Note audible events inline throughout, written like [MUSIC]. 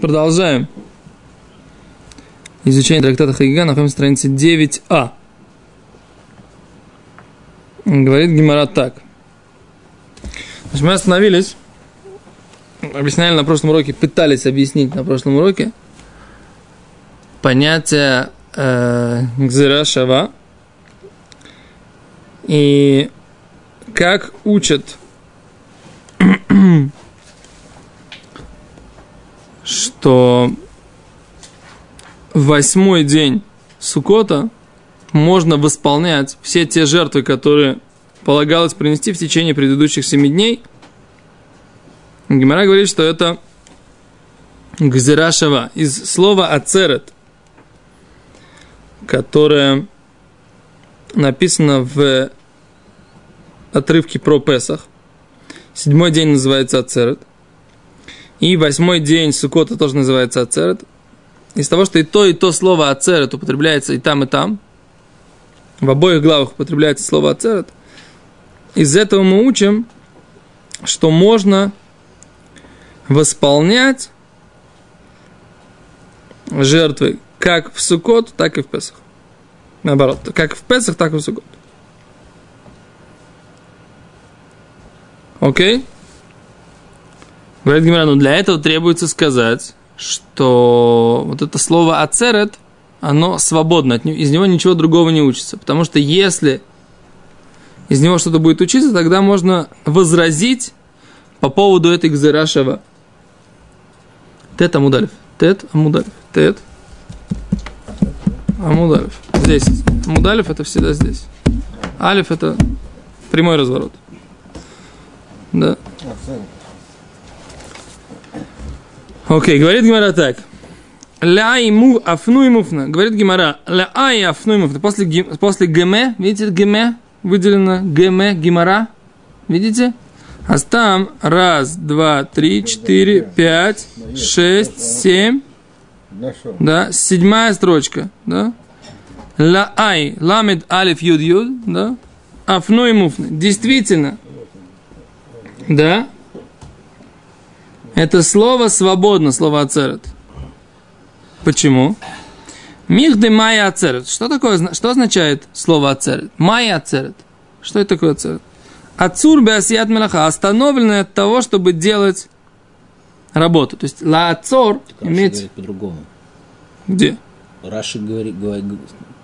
Продолжаем. Изучение трактата Хагига, находимся на странице 9а. Говорит Гимара так. Значит, мы остановились, объясняли на прошлом уроке, пытались объяснить на прошлом уроке понятие э, Гзира Шава и как учат что в восьмой день Сукота можно восполнять все те жертвы, которые полагалось принести в течение предыдущих семи дней. Гимара говорит, что это Гзирашава из слова ацерет, которое написано в отрывке про Песах. Седьмой день называется ацерет. И восьмой день Сукота тоже называется Ацерет. Из того, что и то, и то слово Ацерет употребляется и там, и там, в обоих главах употребляется слово Ацерет, из этого мы учим, что можно восполнять жертвы как в Сукот, так и в Песах. Наоборот, как в Песах, так и в Сукот. Окей? Okay? Говорит Гимара, ну для этого требуется сказать, что вот это слово ацерет, оно свободно, из него ничего другого не учится. Потому что если из него что-то будет учиться, тогда можно возразить по поводу этой гзерашева. Тет Амудалев. Тет Амудалев. Тет Амудалев. Здесь. Амудалев это всегда здесь. Алиф это прямой разворот. Да. Окей, говорит Гимара так. Ляй му афну и муфна. Говорит Гимара. Ляй афну и муфна. После, после геме, видите, геме выделено геме, гимара. Видите? А там раз, два, три, четыре, пять, шесть, семь. Да, седьмая строчка. Да? Ла ай, ламед алиф юд юд, да? Афну и муфна. Действительно. Да? Это слово свободно, слово ацерет. Почему? Михды майя ацерет. Что такое, что означает слово ацерет? Майя ацерет. Что это такое ацерет? Ацур беасият мелаха. Остановленный от того, чтобы делать работу. То есть ла ацор имеет... по-другому. Где? Раши говорит, говорит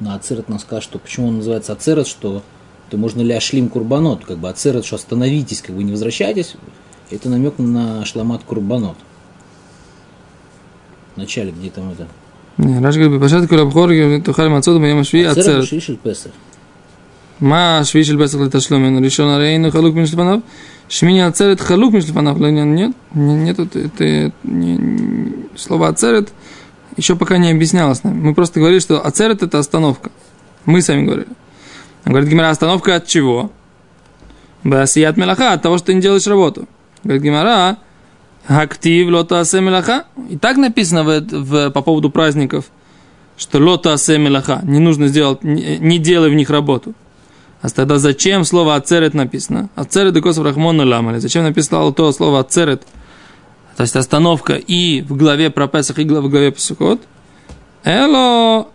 на ацерет нам скажет, что почему он называется ацерет, что то можно ли ашлим курбанот, как бы ацерет, что остановитесь, как бы не возвращайтесь, это намек на шламат курбанот. В начале, где там это. Не, Раш говорит, בפרשת כל הבכור תאכל מצות ביום השביעי עצרת. השביעי של פסח. מה השביעי של פסח לתשלום ממנו? ראשון הרי היינו חלוק בין שלפניו, שמיני עצרת חלוק משלפניו. לעניין нет, нет, это, это не, слово ацерет еще пока не объяснялось нам. Мы просто говорили, что ацерет это остановка. Мы сами говорили. Говорит Гимара, остановка от чего? Басият мелаха, от того, что ты не делаешь работу. Говорит Гимара, актив лота мелаха. И так написано в, в, по поводу праздников, что лота мелаха. Не нужно сделать, не, не делай в них работу. А тогда зачем слово ацерет написано? Ацерет декос рахмону ламали. Зачем написано то слово ацерет? То есть остановка и в главе про Песах, и в главе Песухот. Эло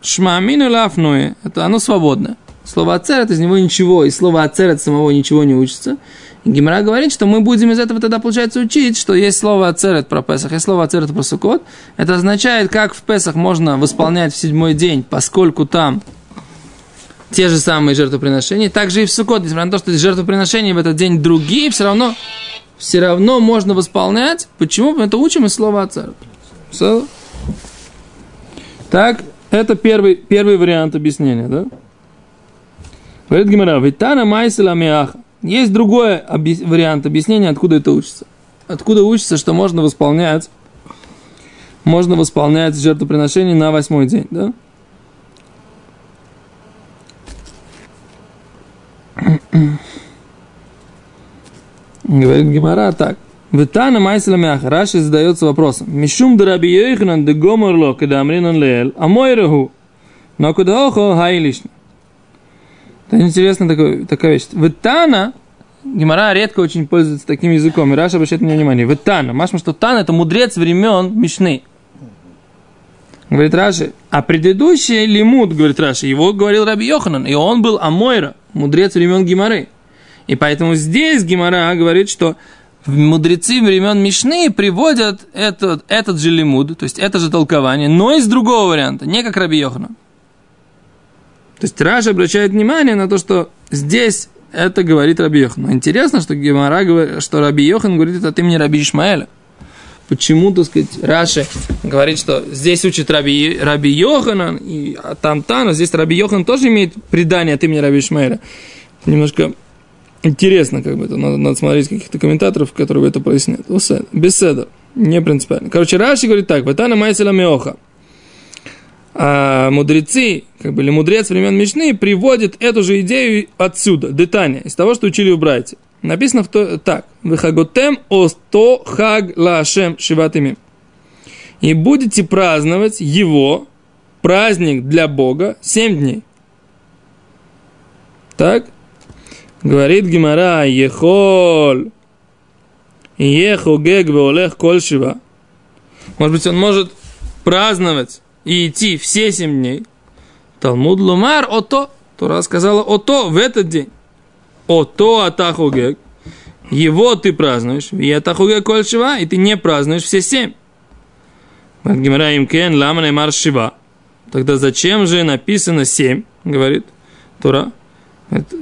шмамину лафнуе. Это оно свободное. Слово ацерет, из него ничего, и слово ацерет самого ничего не учится. Гимара говорит, что мы будем из этого тогда, получается, учить, что есть слово «ацерет» про Песах, есть слово «ацерет» про Сукот. Это означает, как в Песах можно восполнять в седьмой день, поскольку там те же самые жертвоприношения. Также и в Сукот, несмотря на то, что жертвоприношения в этот день другие, все равно, все равно можно восполнять. Почему? Мы это учим из слова «ацерет». Все. Так, это первый, первый вариант объяснения, да? Говорит Гимара, «Витана майсела миаха». Есть другой объяс... вариант объяснения, откуда это учится. Откуда учится, что можно восполнять, можно восполнять жертвоприношение на восьмой день, да? [COUGHS] Говорит Гимара так. Витана майсела мяха. Раши задается вопросом. Мишум драби йохнан де гоморло, когда амринан лeel, а мой раху. Но куда охо хай лишний. Это интересная такая, такая вещь. Витана, Гимара редко очень пользуется таким языком, и Раша обращает на него внимание. В Тана. Машма, что Тан это мудрец времен Мишны. Говорит Раши, а предыдущий лимут, говорит Раши, его говорил Раби Йоханан, и он был Амойра, мудрец времен Гимары. И поэтому здесь Гимара говорит, что мудрецы времен Мишны приводят этот, этот же лимуд, то есть это же толкование, но из другого варианта, не как Раби Йоханан. То есть Раша обращает внимание на то, что здесь это говорит Раби Йохан. Но интересно, что Гемара говорит, что Раби Йохан говорит это от имени Раби Ишмаэля. Почему, так сказать, Раши говорит, что здесь учит Раби, Раби Йохана, и а там там, но здесь Раби Йохан тоже имеет предание от имени Раби Ишмаэля. Немножко интересно, как бы это, надо, надо смотреть каких-то комментаторов, которые это поясняют. Беседа, не принципиально. Короче, Раши говорит так, Ватана Майселя Меоха а мудрецы, как бы, или мудрец времен Мишны приводит эту же идею отсюда, детание, из того, что учили у братьев. Написано в то, так. Выхаготем осто хаг лашем шиватими. И будете праздновать его, праздник для Бога, семь дней. Так? Говорит Гимара, ехол, еху гег коль шива. Может быть, он может праздновать и идти все семь дней. Талмуд лумар ото. Тура сказала ото в этот день. Ото атахугек. Его ты празднуешь. И атахугек коль шива. И ты не празднуешь все семь. Гимара им кен ламане мар шива. Тогда зачем же написано семь? Говорит Тура.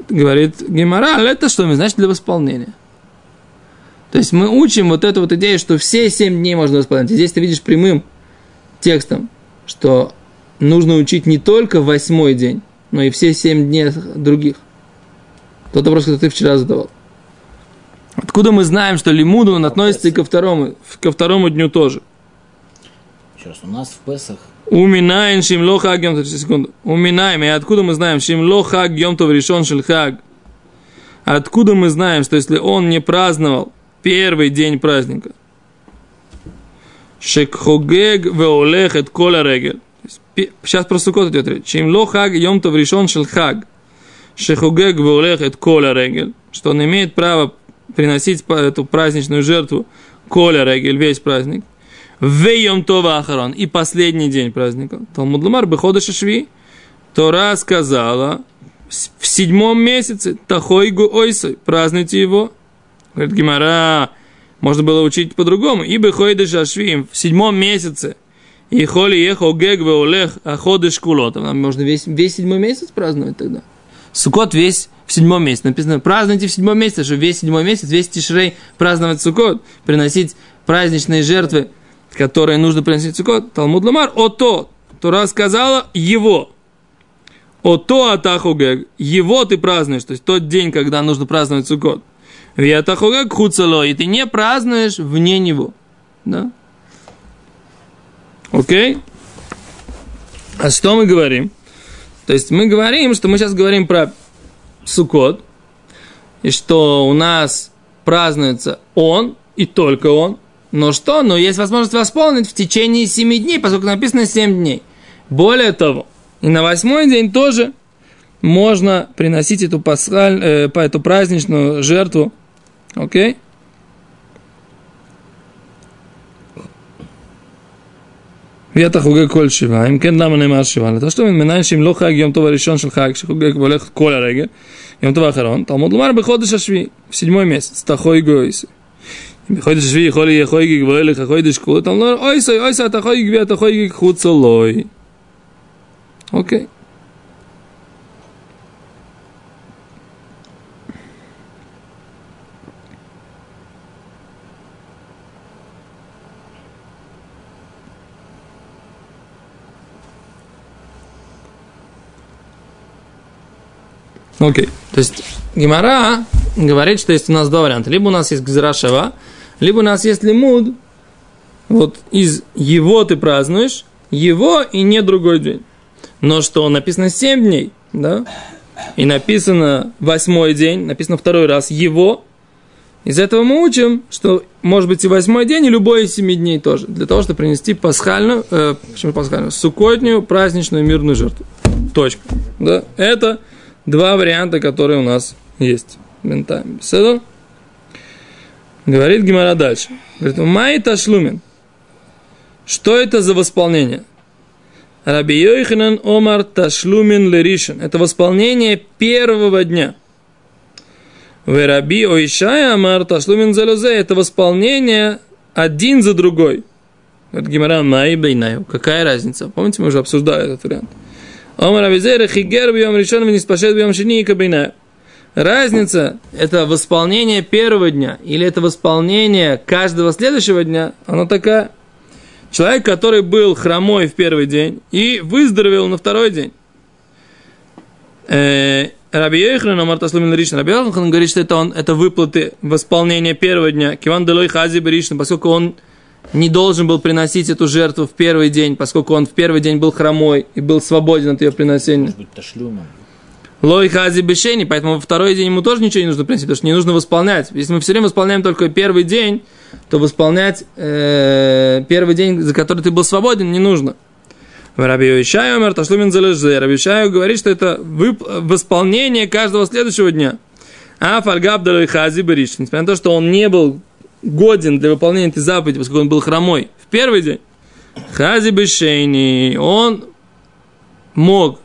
Говорит Гимара, это что значит для восполнения. То есть мы учим вот эту вот идею, что все семь дней можно восполнять. И здесь ты видишь прямым текстом, что нужно учить не только восьмой день, но и все семь дней других. Тот вопрос, который ты вчера задавал. Откуда мы знаем, что лимуду он относится и ко второму, ко второму дню тоже? Еще раз, у нас в Песах Уминаем шимло хаг йом секунду. Уминаем, и откуда мы знаем, шимло хаг йом тов решен шельхаг? Откуда мы знаем, что если он не праздновал первый день праздника, Шекхогег веолех эт кола регель. Сейчас про Сукот идет речь. Чем ло хаг йом тов решен шел хаг. Шехогег веолех эт кола регель. Что он имеет право приносить эту праздничную жертву коля регель, весь праздник. Вейом това ахарон. И последний день праздника. Талмуд Ламар бехода шашви. Тора сказала в седьмом месяце Тахойгу Ойсой. Празднуйте его. Говорит Гимара, можно было учить по-другому. Ибо хойдеш ашвим в седьмом месяце. И холи ехал гег олех, а ходыш кулот. Нам можно весь, весь седьмой месяц праздновать тогда. Сукот весь в седьмом месяце. Написано, празднуйте в седьмом месяце, что весь седьмой месяц, весь тишрей праздновать Сукот, приносить праздничные жертвы, которые нужно приносить Сукот. Талмуд Ламар, ото, Тура сказала его. Ото атахугег, его ты празднуешь, то есть тот день, когда нужно праздновать Сукот. Виатахога кхуцало, и ты не празднуешь вне него. Да? Окей? А что мы говорим? То есть мы говорим, что мы сейчас говорим про Сукот, и что у нас празднуется он, и только он. Но что? Но есть возможность восполнить в течение семи дней, поскольку написано семь дней. Более того, и на восьмой день тоже можно приносить эту, пасхаль, э, эту праздничную жертву Окей? ויתה חוגג כל שבעה, אם כן למה נאמר שבעה? לתשלום מנין שאם לא חג יום טוב הראשון של חג שחוגג והולך כל הרגל, יום טוב האחרון, תלמוד לומר בחודש השביעי, בסידמוי מסץ, תחוי גויסי. אם בחודש השביעי יכול יהיה חויגיג והולך החודש כולו, תלמוד לומר אויסי אויסי אתה חויגיג ואתה חויגיג חוץ אלוהי. אוקיי. Окей. То есть Гимара говорит, что есть у нас два варианта. Либо у нас есть Гзрашева, либо у нас есть лимуд. Вот из его ты празднуешь, его и не другой день. Но что написано 7 дней, да? И написано восьмой день, написано второй раз его. Из этого мы учим, что может быть и восьмой день, и любой из семи дней тоже. Для того, чтобы принести пасхальную, э, почему пасхальную, сукотнюю, праздничную, мирную жертву. Точка. Да? Это Два варианта, которые у нас есть. бентайм. Седо? Говорит Гимара дальше. Говорит, май ташлумен. Что это за восполнение? Раби Йоханан Омар Ташлумин Леришин. Это восполнение первого дня. В Раби Ойшая Амар Ташлумин Залюзе. Это восполнение один за другой. Это Гимара Май Бейнаю. Какая разница? Помните, мы уже обсуждали этот вариант. Разница – это восполнение первого дня или это восполнение каждого следующего дня, оно такая – Человек, который был хромой в первый день и выздоровел на второй день. Э, Раби Йохран, Амар Таслумин Ришна. Раби Йохран говорит, что это, он, это выплаты восполнения первого дня. Киван Делой Хази Ришна, поскольку он не должен был приносить эту жертву в первый день, поскольку он в первый день был хромой и был свободен от ее приношения. Может быть, ташлюмом. Лой хази бешени, поэтому во второй день ему тоже ничего не нужно приносить, потому что не нужно восполнять. Если мы все время восполняем только первый день, то восполнять э, первый день, за который ты был свободен, не нужно. Раби Ишаю умер, ташлумин залежи. Раби Ишаю говорит, что это вып- восполнение каждого следующего дня. А фальгаб хази бериш. Несмотря на то, что он не был годен для выполнения этой заповеди, поскольку он был хромой в первый день. Хази бешейни, он мог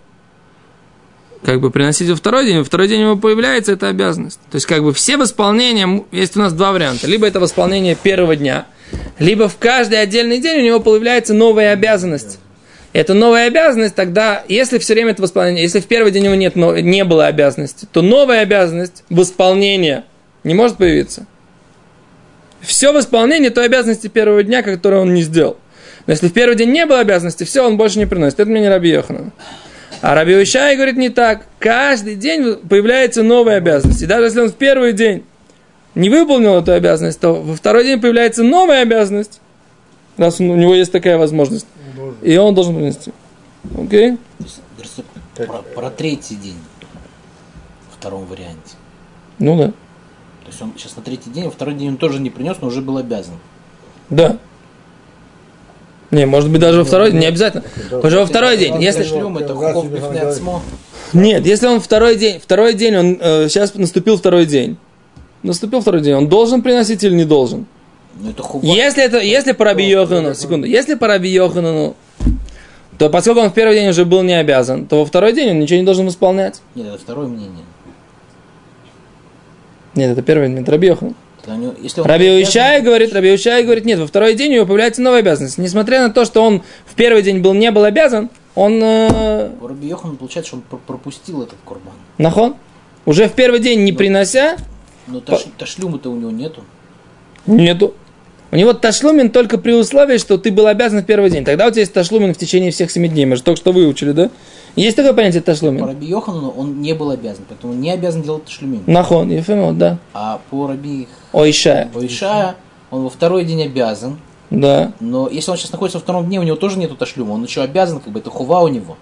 как бы приносить во второй день, во второй день ему появляется эта обязанность. То есть как бы все восполнения, есть у нас два варианта. Либо это восполнение первого дня, либо в каждый отдельный день у него появляется новая обязанность. Это новая обязанность, тогда, если все время это восполнение, если в первый день у него нет, не было обязанности, то новая обязанность восполнения не может появиться. Все восполнение той обязанности первого дня, которую он не сделал. Но если в первый день не было обязанности, все, он больше не приносит. Это мне не Раби Йоханан. А Раби Ушай говорит не так. Каждый день появляется новая обязанность. И даже если он в первый день не выполнил эту обязанность, то во второй день появляется новая обязанность. Раз у него есть такая возможность. И он должен принести. Окей? Okay? Про, про третий день. В втором варианте. Ну да. То есть он сейчас на третий день, во второй день он тоже не принес, но уже был обязан. Да. Не, может быть, даже во второй день, не обязательно. Уже во второй день. Если... Нет, если он второй день, второй день, он э, сейчас наступил второй день. Наступил второй день, он должен приносить или не должен? Ну, это если это, если по Раби Йохану, секунду, если по Раби Йохану, то поскольку он в первый день уже был не обязан, то во второй день он ничего не должен исполнять. Нет, это второе мнение. Нет, это первое мнение, это Раби Йохан. Него, если он Раби Уишай говорит, Раби Уишай говорит, нет, во второй день у него появляется новая обязанность. Несмотря на то, что он в первый день был не был обязан, он... Э... Раби Йохан получается, что он пропустил этот курбан. Нахон? Уже в первый день не но, принося... Но таш, ташлюма-то у него нету. Нету. У него ташлумин только при условии, что ты был обязан в первый день. Тогда у тебя есть ташлумин в течение всех семи дней. Мы же только что выучили, да? Есть такое понятие ташлумин? По Раби Йохану он не был обязан, поэтому он не обязан делать ташлумин. Нахон, Ефемот, да. А по Раби Ойшая. Ойшая, он во второй день обязан. Да. Но если он сейчас находится во втором дне, у него тоже нету ташлюма, он еще обязан, как бы это хува у него.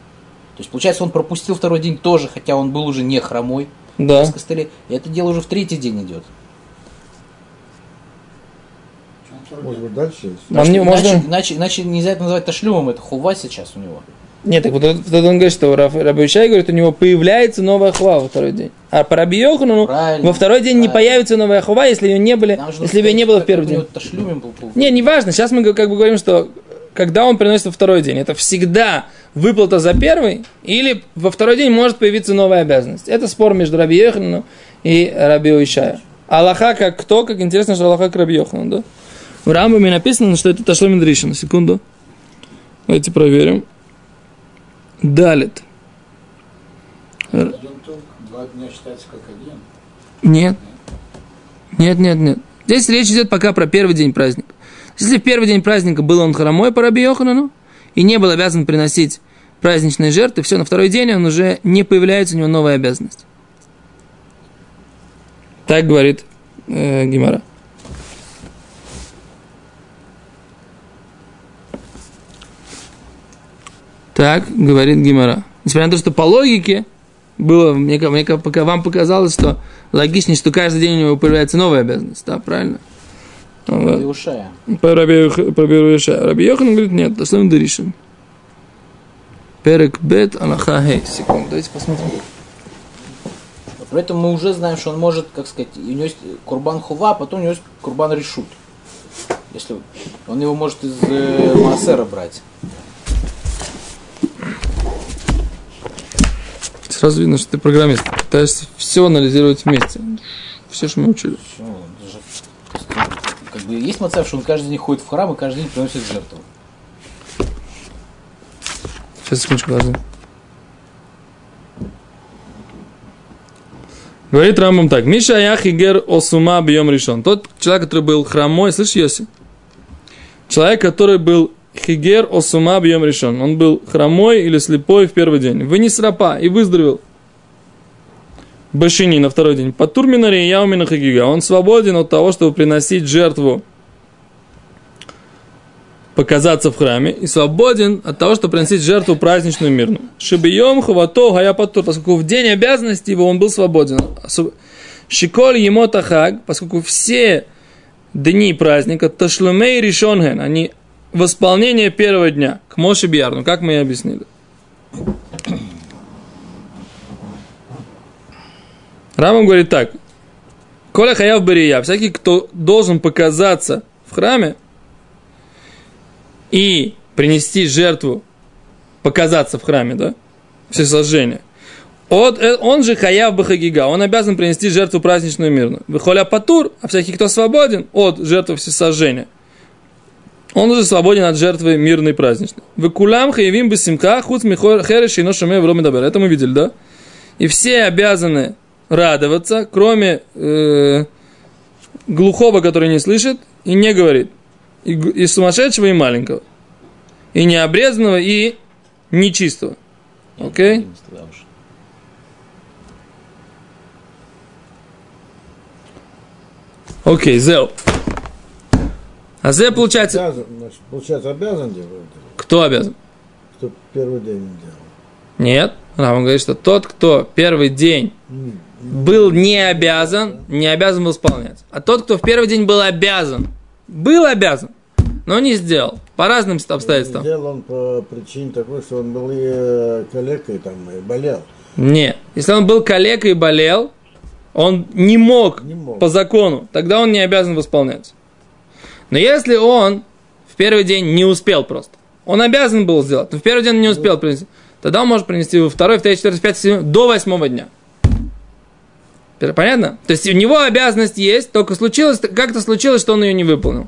То есть, получается, он пропустил второй день тоже, хотя он был уже не хромой. Да. Костылей. И это дело уже в третий день идет. Может быть, дальше есть. Он не, иначе, можно... иначе, иначе нельзя это называть ташлюмом, это хува сейчас у него. Нет, так вот, вот он говорит, что Раби Ишай говорит, у него появляется новая хува во второй день. А по Раби Йохану во второй день правильно. не появится новая хува, если ее не были, если ее не было в первый день. Был, был. Не, не важно. Сейчас мы как бы говорим, что когда он приносит во второй день, это всегда выплата за первый, или во второй день может появиться новая обязанность. Это спор между Раби Йохану и Раби Ишая. Аллаха как кто, как интересно, что Аллаха как Раби Йохану, да? В Рамбаме написано, что это Ташломин Ришин. Секунду. Давайте проверим. Далит. Два дня считается как один? Нет. Нет, нет, нет. Здесь речь идет пока про первый день праздника. Если в первый день праздника был он хромой по Раби Йоханану и не был обязан приносить праздничные жертвы, все, на второй день он уже не появляется у него новая обязанность. Так говорит э, Гимара. Так говорит Гимара. Несмотря на то, что по логике было, мне, мне пока вам показалось, что логичнее, что каждый день у него появляется новая обязанность. Да, правильно? Раби Ушая. По Раби Ушая. Раби Йохан говорит, нет, то что Даришин. Перек бет алаха хей. Секунду, давайте посмотрим. Поэтому мы уже знаем, что он может, как сказать, у него есть курбан хува, а потом у него есть курбан решут. Если он его может из э, Маасера брать. Сразу видно, что ты программист. Пытаешься все анализировать вместе. Все, что мы учили. Как бы есть мацав, что он каждый день ходит в храм и каждый день приносит жертву. Сейчас, секундочку, подожди. Говорит Рамбам так. Миша Яхигер Осума Бьем решен. Тот человек, который был хромой, слышишь, Йоси? Человек, который был Хигер Осума Бьем решен. Он был хромой или слепой в первый день. Вынес рапа и выздоровел. Башини на второй день. По турминаре Яумина Хигига. Он свободен от того, чтобы приносить жертву показаться в храме и свободен от того, чтобы приносить жертву праздничную мирную. Шибием хавато гая патур, поскольку в день обязанности его он был свободен. Шиколь ему тахаг, поскольку все дни праздника, ташлумей решонген, они восполнение первого дня, к Моше Биарну, как мы и объяснили. Рамам говорит так. Коля хаяв бария, всякий, кто должен показаться в храме, и принести жертву, показаться в храме, да, все сожжения. От, э, он же хаяв бахагига, он обязан принести жертву праздничную мирную. Выхоля патур, а всякий, кто свободен от жертвы всесожжения, он уже свободен от жертвы мирной праздничной. Выкулям хаявим бесимка хуц михор хереш и ношаме в Это мы видели, да? И все обязаны радоваться, кроме э, глухого, который не слышит и не говорит и, и сумасшедшего, и маленького. И необрезанного, и нечистого. Окей? Okay? Окей, okay, зел. А зе получается... Обязан, значит, получается, обязан делать? Кто обязан? Кто первый день не делал. Нет. Он говорит, что тот, кто первый день был не обязан, не обязан был исполнять. А тот, кто в первый день был обязан, был обязан, но не сделал. По разным обстоятельствам. Сделал он по причине такой, что он был и э, калекой там, и болел. Нет. Если он был калекой и болел, он не мог, Не мог. по закону, тогда он не обязан восполнять. Но если он в первый день не успел просто, он обязан был сделать, но в первый день не успел принести, тогда он может принести во второй, в третий, четвертый, пятый, седьмой, до восьмого дня. Понятно? То есть у него обязанность есть, только случилось, как-то случилось, что он ее не выполнил.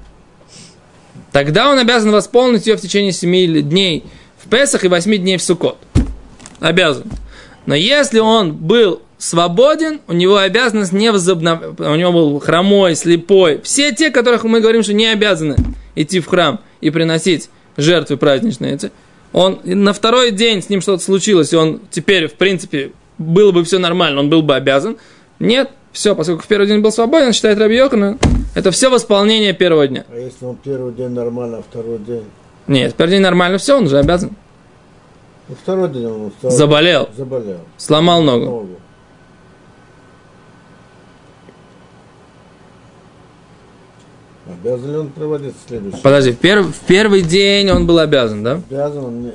Тогда он обязан восполнить ее в течение 7 дней в Песах и 8 дней в Суккот. Обязан. Но если он был свободен, у него обязанность не возобновлять, у него был хромой, слепой, все те, которых мы говорим, что не обязаны идти в храм и приносить жертвы праздничные эти, он на второй день с ним что-то случилось, и он теперь, в принципе, было бы все нормально, он был бы обязан. Нет, все, поскольку в первый день был свободен, считает Раби Йохана, это все восполнение первого дня. А если он первый день нормально, а второй день? Нет, первый день нормально, все, он же обязан. Второй день он устал. Заболел. Заболел. Сломал ногу. Ногу. Обязан ли он проводить следующий? Подожди, в, перв- в первый день он был обязан, да? Обязан он не...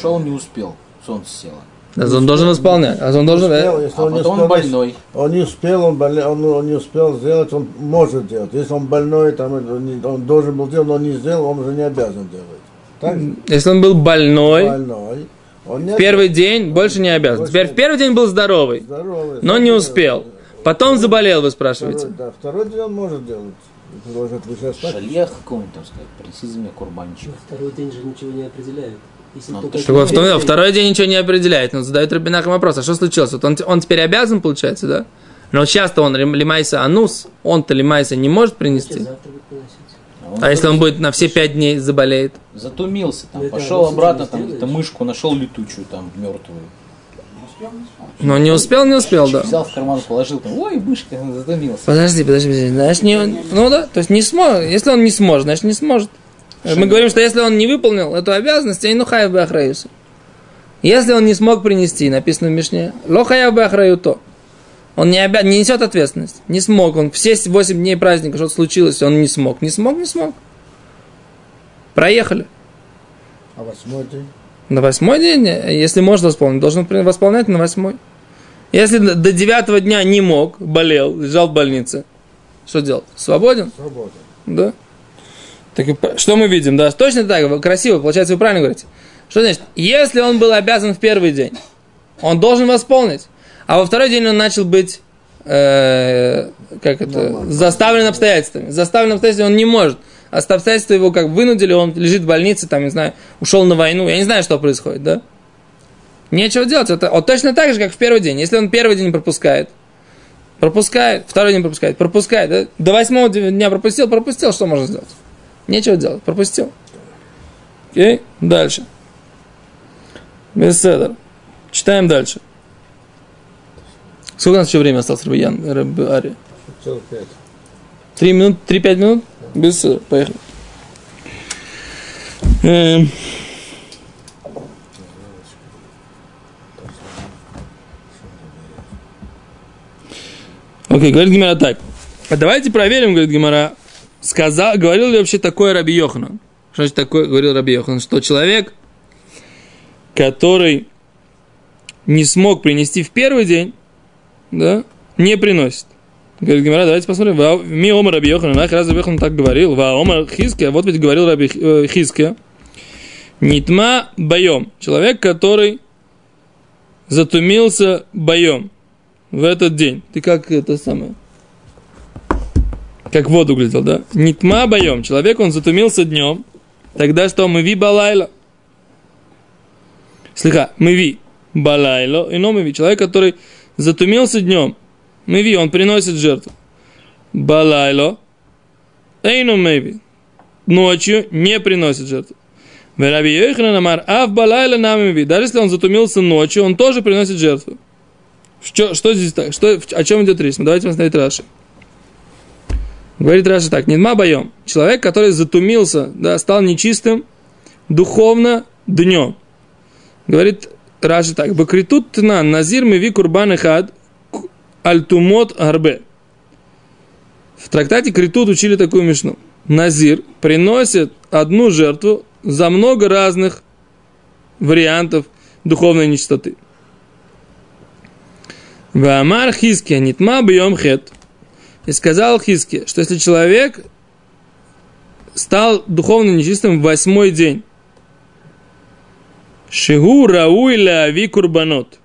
Шел не успел, солнце село. Да, он должен восполнять. А он должен... успел, если А он не потом успел, он больной. Он не успел, он, болел, он, он не успел сделать, он может делать. Если он больной, там, он, не- он должен был делать, но он не сделал, он уже не обязан делать. Так? Если он был больной, Больной. Он не в первый день больше не обязан. Теперь в первый день был здоровый, Здоровый. но не успел. Потом заболел, вы спрашиваете. Второй, да, второй день он может делать. Сейчас так? Шалех какой-нибудь, там сказать, принеси за меня курбанчик. Второй день же ничего не определяет. Если Ну, только Такой второй, второй день ничего не определяет. Но задает Рабинахам вопрос, а что случилось? Вот он, он теперь обязан, получается, да? Но часто он лим- лимайса анус, он-то лимайса не может принести. приносить. он А если он будет на все пять дней заболеет? Затумился там, Ну, пошел обратно, там мышку нашел летучую там, мертвую. Но не успел, не успел, да. Взял в карман, положил там, ой, мышка, затумился. Подожди, подожди, подожди. Знаешь, не, ну да, то есть не сможет. Если он не сможет, значит не сможет. Мы говорим, что если он не выполнил эту обязанность, то инухаев бы охраюсу. Если он не смог принести, написано в Мишне, лохаев бы охраю то. Он не, обя... не несет ответственность. Не смог. Он все 8 дней праздника, что-то случилось, он не смог. Не смог, не смог. Проехали. А восьмой день? На восьмой день, если можно восполнить, должен восполнять на восьмой. Если до- девятого дня не мог, болел, лежал в больнице, что делать? Свободен? Свобода. Да. Так что мы видим, да? Точно так, красиво, получается, вы правильно говорите. Что значит? Если он был обязан в первый день, он должен восполнить. А во второй день он начал быть, э, как это, заставлен обстоятельствами. Заставлен обстоятельствами он не может. Обстоятельства его как вынудили, он лежит в больнице, там, не знаю, ушел на войну. Я не знаю, что происходит, да? Нечего делать. Это, вот точно так же, как в первый день. Если он первый день пропускает, пропускает, второй день пропускает, пропускает. да? До восьмого дня пропустил, пропустил, что можно сделать? Нечего делать, пропустил. Окей, дальше. Беседер. Читаем дальше. Сколько у нас еще времени осталось, Рабиян, Раб Ари? Целых пять. Три минут, три-пять минут? Беседер, поехали. Эм. Окей, говорит Гимара так. А давайте проверим, говорит Гимара, сказал, говорил ли вообще такое Раби Йоханан? Что значит такое, говорил Раби Йоханан? Что человек, который не смог принести в первый день, да, не приносит. Говорит Гимара, давайте посмотрим. Ми омар Раби Йоханан, ах, раз Раби Йоханан так говорил. Ва омар Хизке, вот ведь говорил Раби Х- э. Нитма боем. Человек, который затумился боем в этот день. Ты как это самое? Как воду глядел, да? Нитма боем. Человек, он затумился днем. Тогда что? Мы ви балайла. Слыха, мы ви балайло, и но мы ви. Человек, который затумился днем. Мы ви, он приносит жертву. Балайло, эйну мэйви. Ночью не приносит жертву. Раби Йоханан Амар, а в балайла нам ви. Даже если он затумился ночью, он тоже приносит жертву. Что, что здесь так? Что, о чем идет речь? Ну, давайте посмотреть Раши. Говорит Раши так. Нидма боем. Человек, который затумился, да, стал нечистым духовно днем. Говорит Раши так. Бакритут тна назир миви курбан хад альтумот арбе. В трактате Критут учили такую мишну. Назир приносит одну жертву за много разных вариантов духовной нечистоты. Ваамар Хиски, нитма бьем хет. И сказал Хиски, что если человек стал духовно нечистым в восьмой день, Шигу рауи лаави курбанот,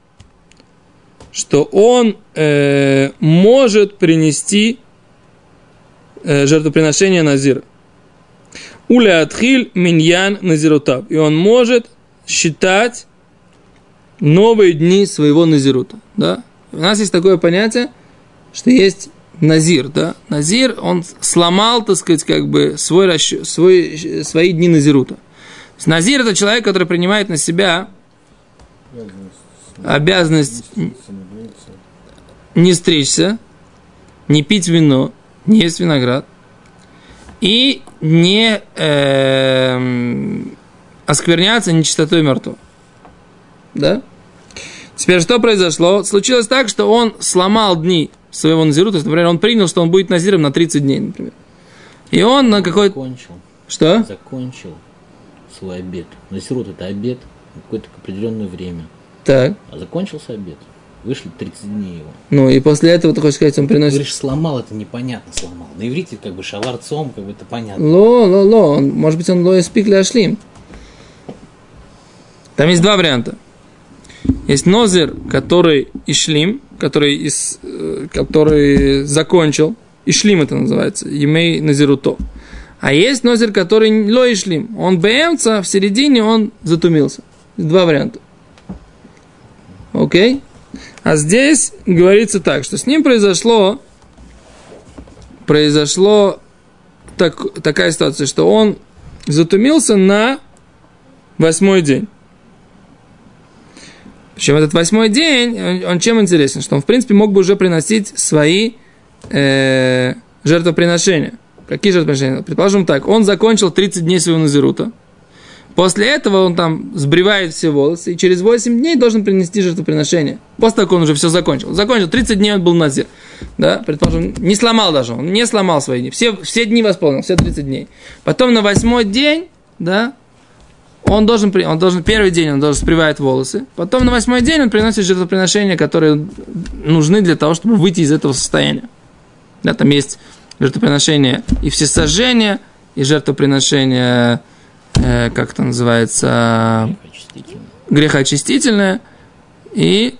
что он э, может принести э, жертвоприношение Назира. Уля атхиль миньян назирутав. И он может считать новые дни своего назирута. Да? У нас есть такое понятие, что есть назир. Да? Назир, он сломал, так сказать, как бы свой, расчет, свой, свои дни назирута. Назир это человек, который принимает на себя обязанность не стричься, не пить вино, не есть виноград и не эм, оскверняться нечистотой мертвого. Да? Теперь что произошло? Случилось так, что он сломал дни своего назиру, то есть, например, он принял, что он будет назиром на 30 дней, например. И он на какой-то... Закончил. Что? Закончил свой обед. Насирут это обед на какое-то определенное время. Так. А закончился обед. Вышли 30 дней его. Ну и после этого, ты хочешь сказать, он Ты приносит... говоришь, сломал, это непонятно сломал. На иврите как бы шаварцом, как бы это понятно. Ло, ло, ло. Он, может быть, он ло испик ли ашлим. Там есть два варианта. Есть нозер, который ишлим, который, из, э, который закончил. Ишлим это называется. Емей назируто. А есть нозер, который ло ишлим. Он бэмца, в середине он затумился. Два варианта. Окей? А здесь говорится так, что с ним произошло произошло так, такая ситуация, что он затумился на восьмой день. Причем этот восьмой день, он, он чем интересен? Что он, в принципе, мог бы уже приносить свои э, жертвоприношения. Какие жертвоприношения? Предположим так, он закончил 30 дней своего назирута. После этого он там сбривает все волосы и через 8 дней должен принести жертвоприношение. После того, как он уже все закончил. Закончил, 30 дней он был назир. Да, предположим, не сломал даже, он не сломал свои дни. Все, все дни восполнил, все 30 дней. Потом на восьмой день, да, он должен, он должен первый день он должен спривает волосы, потом на восьмой день он приносит жертвоприношения, которые нужны для того, чтобы выйти из этого состояния. Да, там есть жертвоприношение и всесожжение, и жертвоприношение, э, как это называется, Очистительно. грехоочистительное, и,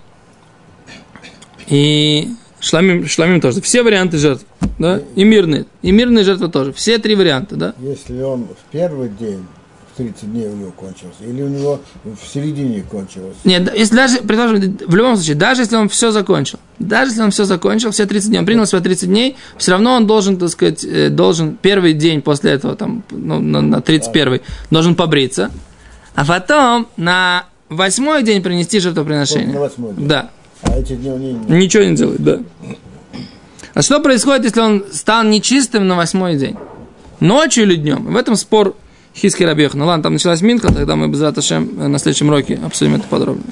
и шламим, шламим тоже. Все варианты жертв, да, и мирные, и мирные жертвы тоже. Все три варианта, да. Если он в первый день, 30 дней у него кончился, или у него в середине кончилось. Нет, если даже, предположим, в любом случае, даже если он все закончил, даже если он все закончил, все 30 дней, он принял свои 30 дней, все равно он должен, так сказать, э, должен первый день после этого, там, ну, на, на 31 должен побриться, а потом на восьмой день принести жертвоприношение. На восьмой день. Да, А эти дни он не... ничего не делает, да. А что происходит, если он стал нечистым на восьмой день? Ночью или днем? В этом спор Хиски Рабех. Ну ладно, там началась Минка, тогда мы без Раташем на следующем уроке обсудим это подробно.